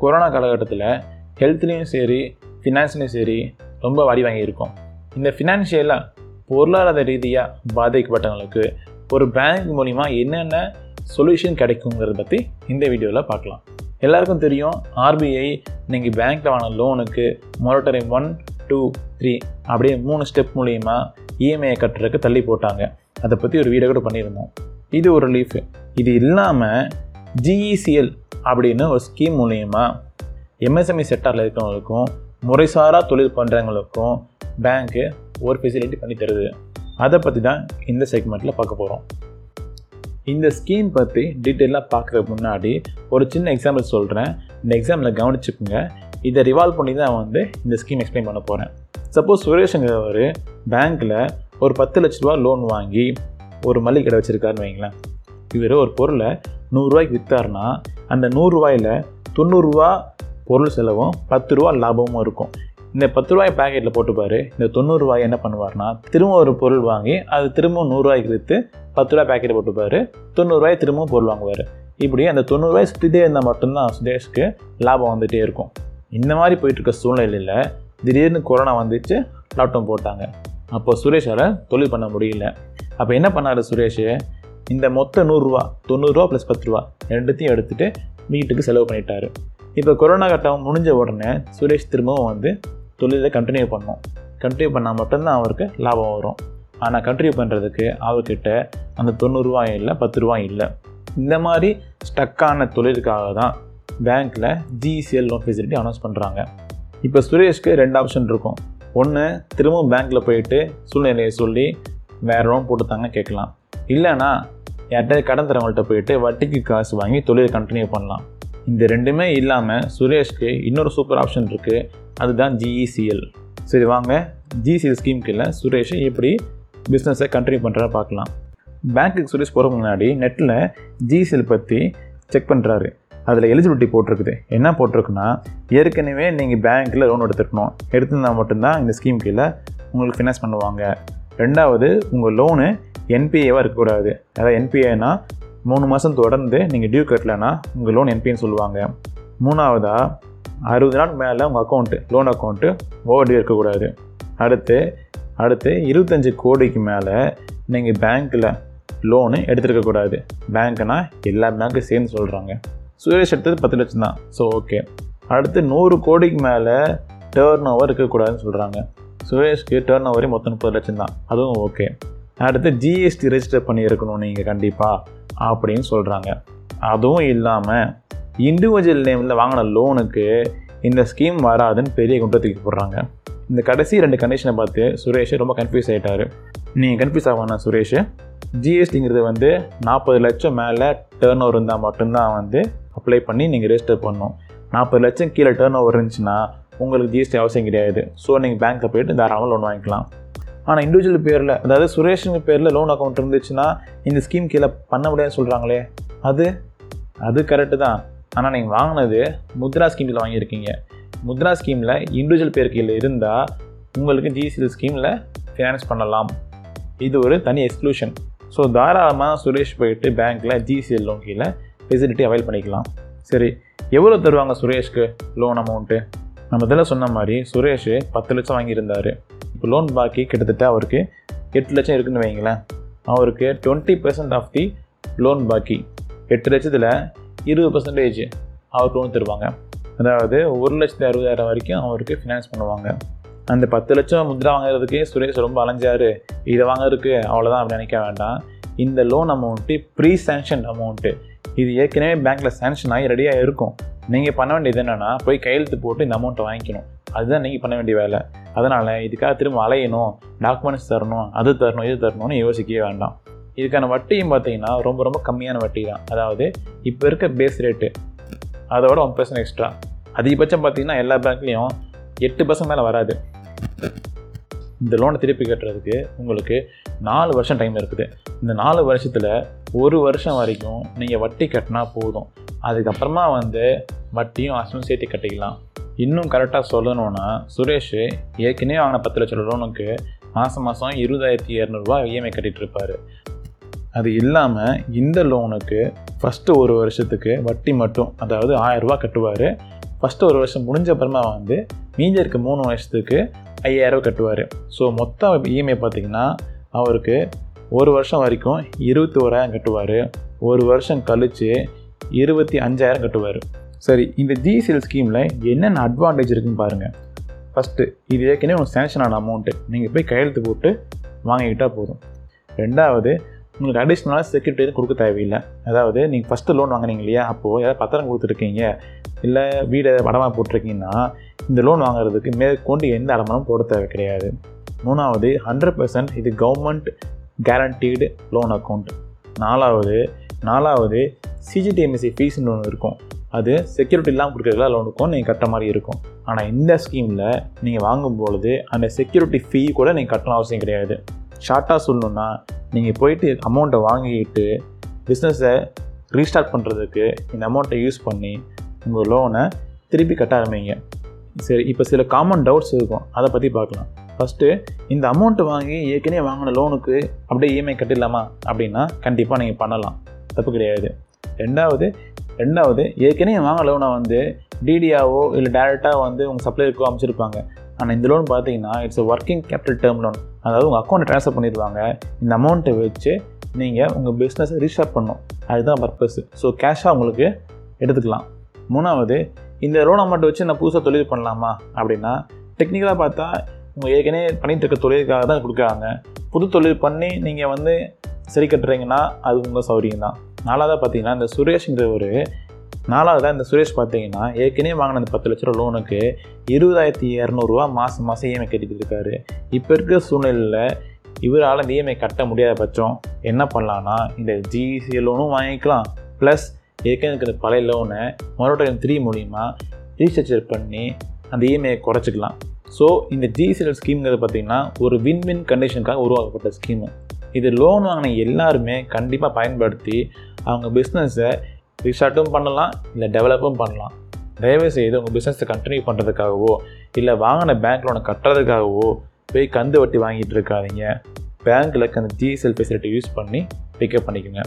Corona காலகட்டத்தில் ஹெல்த்லேயும் சரி ஃபினான்ஸ்லேயும் சரி ரொம்ப வரி வாங்கியிருக்கோம் இந்த ஃபினான்ஷியலாக பொருளாதார ரீதியாக பாதிக்கப்பட்டவங்களுக்கு ஒரு பேங்க் மூலிமா என்னென்ன சொல்யூஷன் கிடைக்குங்கிறத பற்றி இந்த வீடியோவில் பார்க்கலாம். எல்லாருக்கும் தெரியும் ஆர்பிஐ நீங்கள் பேங்க்கில் வாங்கின லோனுக்கு மொரட்டரிங் ஒன் டூ த்ரீ அப்படியே மூணு ஸ்டெப் மூலிமா இஎம்ஐயை கட்டுறதுக்கு தள்ளி போட்டாங்க. அதை பற்றி ஒரு வீடியோ கூட பண்ணியிருந்தோம். இது ஒரு லீஃபு இது இல்லாமல் ஜிஇசிஎல் அப்படின்னு ஒரு ஸ்கீம் மூலயமா எம்எஸ்எம்இ செக்டரில் இருக்கிறவங்களுக்கும் முறைசாரா தொழில் பண்ணுறவங்களுக்கும் பேங்க்கு ஒரு ஃபெசிலிட்டி பண்ணி தருது. அதை பற்றி தான் இந்த செக்மெண்ட்டில் பார்க்க போகிறோம் இந்த ஸ்கீம் பற்றி டீட்டெயிலாக பார்க்குறதுக்கு முன்னாடி ஒரு சின்ன எக்ஸாம்பிள் சொல்கிறேன் இந்த எக்ஸாமில் கவனிச்சுக்குங்க. இதை ரிவால்வ் பண்ணி தான் வந்து இந்த ஸ்கீம் எக்ஸ்பிளைன் பண்ண போகிறேன் சப்போஸ் சுரேஷுங்கிறவர் பேங்க்கில் ஒரு பத்து லட்ச ரூபா லோன் வாங்கி ஒரு மளிகை கடை வச்சுருக்காருன்னு வைங்களேன். இவர் ஒரு பொருளை நூறுரூவாய்க்கு விற்றாருன்னா அந்த நூறுரூவாயில் தொண்ணூறுரூவா பொருள் செலவும் பத்து ரூபா லாபமும் இருக்கும். இந்த பத்து ரூபாய் பேக்கெட்டில் போட்டுப்பார் இந்த தொண்ணூறுரூவாய் என்ன பண்ணுவார்னா திரும்ப ஒரு பொருள் வாங்கி அது திரும்பவும் நூறுரூவாய்க்கு விற்று பத்து ரூபாய் பேக்கெட் போட்டுப்பார் தொண்ணூறுரூவாய் திரும்பவும் பொருள் வாங்குவார். இப்படி அந்த தொண்ணூறுரூவாய் சுற்றிட்டே இருந்தால் மட்டும்தான் சுதேஷ்க்கு லாபம் வந்துகிட்டே இருக்கும். இந்த மாதிரி போயிட்டுருக்க சூழ்நிலையில் திடீர்னு கொரோனா வந்துச்சு லாக்டவுன் போட்டாங்க. அப்போ சுரேஷால் தொழில் பண்ண முடியல. அப்போ என்ன பண்ணார் சுரேஷ்? இந்த மொத்த நூறுரூவா தொண்ணூறுரூவா ப்ளஸ் பத்து ரூபா ரெண்டுத்தையும் எடுத்துகிட்டு வீட்டுக்கு செலவு பண்ணிட்டார். இப்போ கொரோனா கட்டம் முடிஞ்ச உடனே சுரேஷ் திரும்பவும் வந்து தொழிலை கண்டினியூ பண்ணோம். கண்டினியூ பண்ணால் மட்டும்தான் அவருக்கு லாபம் வரும். ஆனால் கண்டினியூ பண்ணுறதுக்கு அவர்கிட்ட அந்த தொண்ணூறுரூவா இல்லை பத்து ரூபா இல்லை. இந்த மாதிரி ஸ்டக்கான தொழிலுக்காக தான் பேங்க்கில் ஜிசிஎல் லோன் ஃபெசிலிட்டி அனௌன்ஸ் பண்ணுறாங்க இப்போ சுரேஷ்க்கு ரெண்டு ஆப்ஷன் இருக்கும். ஒன்று திரும்பவும் பேங்க்கில் போயிட்டு சூழ்நிலையை சொல்லி வேறு லோன் போட்டுத்தாங்க கேட்கலாம். இல்லைனா யார்கிட்ட கடன் தரவங்கள்ட்ட போயிட்டு வட்டிக்கு காசு வாங்கி தொழிலை கண்டினியூ பண்ணலாம். இந்த ரெண்டுமே இல்லாமல் சுரேஷ்க்கு இன்னொரு சூப்பர் ஆப்ஷன் இருக்குது அதுதான் ஜிஇசிஎல் சரி வாங்க. ஜிசிஎல் ஸ்கீம் கீழே சுரேஷ் எப்படி பிஸ்னஸை கண்டினியூ பண்ணுறா பார்க்கலாம். பேங்க்குக்கு சுரேஷ் போகிறதுக்கு முன்னாடி நெட்டில் ஜிசிஎல் பற்றி செக் பண்ணுறாரு அதில் எலிஜிபிலிட்டி போட்டிருக்குது. என்ன போட்டிருக்குன்னா ஏற்கனவே நீங்கள் பேங்க்கில் லோன் எடுத்துருக்கணும். எடுத்திருந்தால் மட்டும்தான் இந்த ஸ்கீம் கீழே உங்களுக்கு ஃபினான்ஸ் பண்ணுவாங்க. ரெண்டாவது உங்கள் லோனு என்பிஏவாக இருக்கக்கூடாது. அதாவது என்பிஏனா மூணு மாதம் தொடர்ந்து நீங்கள் டியூ கட்டலைன்னா உங்கள் லோன் என்பின்னு சொல்லுவாங்க. மூணாவதாக அறுபது நாள் மேலே உங்கள் account loan account overdue இருக்கக்கூடாது. அடுத்து அடுத்து இருபத்தஞ்சி கோடிக்கு மேலே நீங்கள் பேங்க்கில் லோனு எடுத்துருக்கக்கூடாது. பேங்க்னா எல்லா பேங்க்கும் சேர்ந்து சொல்கிறாங்க சுரேஷ் எடுத்தது பத்து லட்சம் தான். ஸோ ஓகே அடுத்து நூறு கோடிக்கு மேலே டேர்ன் ஓவர் இருக்கக்கூடாதுன்னு சொல்கிறாங்க சுரேஷ்க்கு டேர்ன் ஓவரே மொத்தம் முப்பது லட்சம் தான். அதுவும் ஓகே அடுத்து ஜிஎஸ்டி ரெஜிஸ்டர் பண்ணியிருக்கணும் நீங்கள் கண்டிப்பாக அப்படின்னு சொல்கிறாங்க அதுவும் இல்லாமல் இண்டிவிஜுவல் நேமில் வாங்கின லோனுக்கு இந்த ஸ்கீம் வராதுன்னு பெரிய குற்றத்துக்கு போடுறாங்க. இந்த கடைசி ரெண்டு கண்டிஷனை பார்த்து சுரேஷ் ரொம்ப கன்ஃபியூஸ் ஆகிட்டார் நீங்கள் கன்ஃபியூஸ் ஆகணும் சுரேஷ் ஜிஎஸ்டிங்கிறது வந்து நாற்பது லட்சம் மேலே டேர்ன் ஓவர் இருந்தால் மட்டும்தான் வந்து அப்ளை பண்ணி நீங்கள் ரெஜிஸ்டர் பண்ணணும். நாற்பது லட்சம் கீழே டேர்ன் ஓவர் இருந்துச்சுன்னா உங்களுக்கு ஜிஎஸ்டி அவசியம் கிடையாது. ஸோ நீங்கள் பேங்க்கில் போயிட்டு தாராளமாக லோன் வாங்கிக்கலாம். ஆனால் இண்டிவிஜுவல் பேரில் அதாவது சுரேஷுங்க பேரில் லோன் அக்கௌண்ட் இருந்துச்சுன்னா இந்த ஸ்கீம் கீழே பண்ண முடியாதுன்னு சொல்கிறாங்களே அது அது கரெக்டு தான். ஆனால் நீங்கள் வாங்கினது முத்ரா ஸ்கீமில் வாங்கியிருக்கீங்க. முத்ரா ஸ்கீமில் இண்டிவிஜுவல் பேர் கீழே இருந்தால் உங்களுக்கு ஜிசிஎல் ஸ்கீமில் ஃபினான்ஸ் பண்ணலாம். இது ஒரு தனி எக்ஸ்க்ளூஷன் ஸோ தாராளமாக சுரேஷ் போயிட்டு பேங்க்கில் ஜிசிஎல் லோன் கீழே ஃபெசிலிட்டி அவைல் பண்ணிக்கலாம். சரி எவ்வளோ தருவாங்க சுரேஷ்க்கு லோன் அமௌண்ட்டு நம்ம இதில் சொன்ன மாதிரி சுரேஷ் பத்து லட்சம் வாங்கியிருந்தார். இப்போ லோன் பாக்கி கிட்டத்தட்ட அவருக்கு எட்டு லட்சம் இருக்குன்னு வைங்களேன் அவருக்கு twenty percent of the loan பாக்கி எட்டு லட்சத்தில் இருபது பர்சன்டேஜ் அவர் லோன் தருவாங்க. அதாவது ஒரு லட்சத்தி அறுபதாயிரம் வரைக்கும் அவருக்கு ஃபினான்ஸ் பண்ணுவாங்க. அந்த பத்து லட்சம் முத்ரா வாங்குறதுக்கே சுரேஷ் ரொம்ப அலைஞ்சார். இதை வாங்குறதுக்கு அவ்வளோதான் அப்படி நினைக்க வேண்டாம். இந்த loan amount pre sanction amount இது ஏற்கனவே பேங்க்கில் சேங்ஷன் ஆகி ரெடியாக இருக்கும் நீங்கள் பண்ண வேண்டியது என்னென்னா போய் கையெழுத்து போட்டு இந்த அமௌண்ட்டை வாங்கிக்கணும். அதுதான் நீங்கள் பண்ண வேண்டிய வேலை. அதனால் இதுக்காக திரும்ப அலையணும் டாக்குமெண்ட்ஸ் தரணும் அது தரணும் இது தரணும்னு யோசிக்கவே வேண்டாம். இதுக்கான வட்டியும் பார்த்தீங்கன்னா ரொம்ப ரொம்ப கம்மியான வட்டி தான் அதாவது இப்போ இருக்க பேஸ் ரேட்டு அதோட ஒன் பர்சன்ட் எக்ஸ்ட்ரா அதிகபட்சம் பார்த்தீங்கன்னா எல்லா பேங்க்லேயும் எட்டு பர்சன்ட் மேலே வராது. இந்த லோனை திருப்பி கட்டுறதுக்கு உங்களுக்கு நாலு வருஷம் டைம் இருக்குது. இந்த நாலு வருஷத்தில் ஒரு வருஷம் வரைக்கும் நீங்கள் வட்டி கட்டினா போதும். அதுக்கப்புறமா வந்து வட்டியும் அசலும் சேர்த்து கட்டிக்கலாம். இன்னும் கரெக்டாக சொல்லணும்னா சுரேஷ் ஏற்கனவே வாங்கின பத்து லட்சம் லோனுக்கு மாதம் மாதம் இருபதாயிரத்தி இரநூறுபா இஎம்ஐ கட்டிகிட்ருப்பார் அது இல்லாமல் இந்த லோனுக்கு ஃபஸ்ட்டு ஒரு வருஷத்துக்கு வட்டி மட்டும் அதாவது ஆயரூபா கட்டுவார். ஃபஸ்ட்டு ஒரு வருஷம் முடிஞ்ச அப்புறமா வந்து மீதி இருக்க மூணு வருஷத்துக்கு ஐயாயிரம் கட்டுவார். ஸோ மொத்தம் இஎம்ஐ பார்த்தீங்கன்னா அவருக்கு ஒரு வருஷம் வரைக்கும் இருபத்தி ஓராயிரம் கட்டுவார். ஒரு வருஷம் கழித்து இருபத்தி அஞ்சாயிரம் கட்டுவார். சரி இந்த ஜிசிஎல் ஸ்கீமில் என்னென்ன அட்வான்டேஜ் இருக்குன்னு பாருங்கள் ஃபஸ்ட்டு இது ஏற்கனவே உங்களுக்கு சேங்ஷன் ஆன அமௌண்ட்டு நீங்கள் போய் கையெழுத்து போட்டு வாங்கிக்கிட்டால் போதும். ரெண்டாவது உங்களுக்கு அடிஷ்னலாக செக்யூரிட்டி எதுவும் கொடுக்க தேவையில்லை. அதாவது நீங்கள் ஃபஸ்ட்டு லோன் வாங்குறீங்க இல்லையா? அப்போது ஏதாவது பத்திரம் கொடுத்துருக்கீங்க இல்லை வீடு படமாக போட்டிருக்கீங்கன்னா இந்த லோன் வாங்குறதுக்கு மேற்கொண்டு எந்த அடமானம் போட தேவை கிடையாது. மூணாவது ஹண்ட்ரட் பர்சன்ட் இது கவர்மெண்ட் கேரண்டீடு லோன் அக்கௌண்ட் நாலாவது நாலாவது சிஜிடிஎம்எஸ்சி ஃபீஸ்னு ஒன்று இருக்கும். அது செக்யூரிட்டி இல்லாமல் கொடுக்குறதுல லோனுக்கும் நீங்கள் கட்டுற மாதிரி இருக்கும். ஆனால் இந்த ஸ்கீமில் நீங்கள் வாங்கும்பொழுது அந்த செக்யூரிட்டி ஃபீ கூட நீங்கள் கட்டணும் அவசியம் கிடையாது. ஷார்ட்டாக சொல்லணுன்னா நீங்கள் போயிட்டு அமௌண்ட்டை வாங்கிட்டு பிஸ்னஸை ரீஸ்டார்ட் பண்ணுறதுக்கு இந்த அமௌண்ட்டை யூஸ் பண்ணி உங்கள் லோனை திருப்பி கட்ட ஆரம்பிங்க. சரி இப்போ சில காமன் டவுட்ஸ் இருக்கும். அதை பற்றி பார்க்கலாம். ஃபஸ்ட்டு இந்த அமௌண்ட்டு வாங்கி ஏற்கனவே வாங்கின லோனுக்கு அப்படியே இஎம்ஐ கட்டிடலாமா? அப்படின்னா கண்டிப்பாக நீங்கள் பண்ணலாம். தப்பு கிடையாது. ரெண்டாவது ரெண்டாவது ஏற்கனவே வாங்க லோனை வந்து டிடியாவோ இல்லை டேரெக்டாக வந்து உங்கள் சப்ளையருக்கோ அமைச்சிருப்பாங்க. ஆனால் இந்த லோன் பார்த்தீங்கன்னா it's working capital term loan அதாவது உங்கள் அக்கௌண்ட்டை ட்ரான்ஸ்ஃபர் பண்ணிடுவாங்க இந்த அமௌண்ட்டை வச்சு நீங்கள் உங்கள் பிஸ்னஸை ரீஸ்டார்ட் பண்ணணும். அதுதான் பர்பஸ் ஸோ கேஷாக உங்களுக்கு எடுத்துக்கலாம். மூணாவது இந்த லோன் அமௌண்ட் வச்சு நான் புதுசாக தொழில் பண்ணலாமா? அப்படின்னா டெக்னிக்கலாக பார்த்தா உங்கள் ஏற்கனவே பண்ணிகிட்டு இருக்க தொழிலுக்காக தான் கொடுக்குறாங்க. புது தொழில் பண்ணி நீங்கள் வந்து சரி கட்டுறீங்கன்னா அது உங்கள் சௌரியம் தான். நாலாவதாக பார்த்தீங்கன்னா இந்த சுரேஷ்ன்ற ஒரு நாலாவதாக இந்த சுரேஷ் பார்த்தீங்கன்னா ஏற்கனவே வாங்கின அந்த பத்து லட்ச ரூபா லோனுக்கு இருபதாயிரத்தி இரநூறுவா மாதம் மாதம் இஎம்ஐ கட்டிட்டு இருக்காரு. இப்போ இருக்கிற சூழ்நிலையில் இவரால் இந்த இஎம்ஐ கட்ட முடியாத பட்சம் என்ன பண்ணலான்னா இந்த ஜிசி லோனும் வாங்கிக்கலாம். ப்ளஸ் ஏற்கனவே இருக்கிற பழைய லோனை மறுபடியும் த்ரீ மூலிமா ரீஸ்ட்ரக்சர் பண்ணி அந்த இஎம்ஐயை குறைச்சிக்கலாம். ஸோ இந்த ஜிசிஎல் ஸ்கீம்ங்கிறது பார்த்திங்கன்னா ஒரு வின் வின் கண்டிஷனுக்காக உருவாக்கப்பட்ட ஸ்கீமு இது லோன் வாங்கின எல்லாருமே கண்டிப்பாக பயன்படுத்தி அவங்க பிஸ்னஸை ரீஸ்டார்ட்டும் பண்ணலாம் இல்லை டெவலப்பும் பண்ணலாம். தயவு செய்து உங்கள் பிஸ்னஸை கண்டினியூ பண்ணுறதுக்காகவோ இல்லை வாங்கின பேங்க் லோனை கட்டுறதுக்காகவோ போய் கந்து வட்டி வாங்கிட்டு இருக்காதீங்க. பேங்க்கில் அந்த ஜிஎஸ்எல் ஃபெசிலிட்டி யூஸ் பண்ணி பிக்கப் பண்ணிக்கோங்க.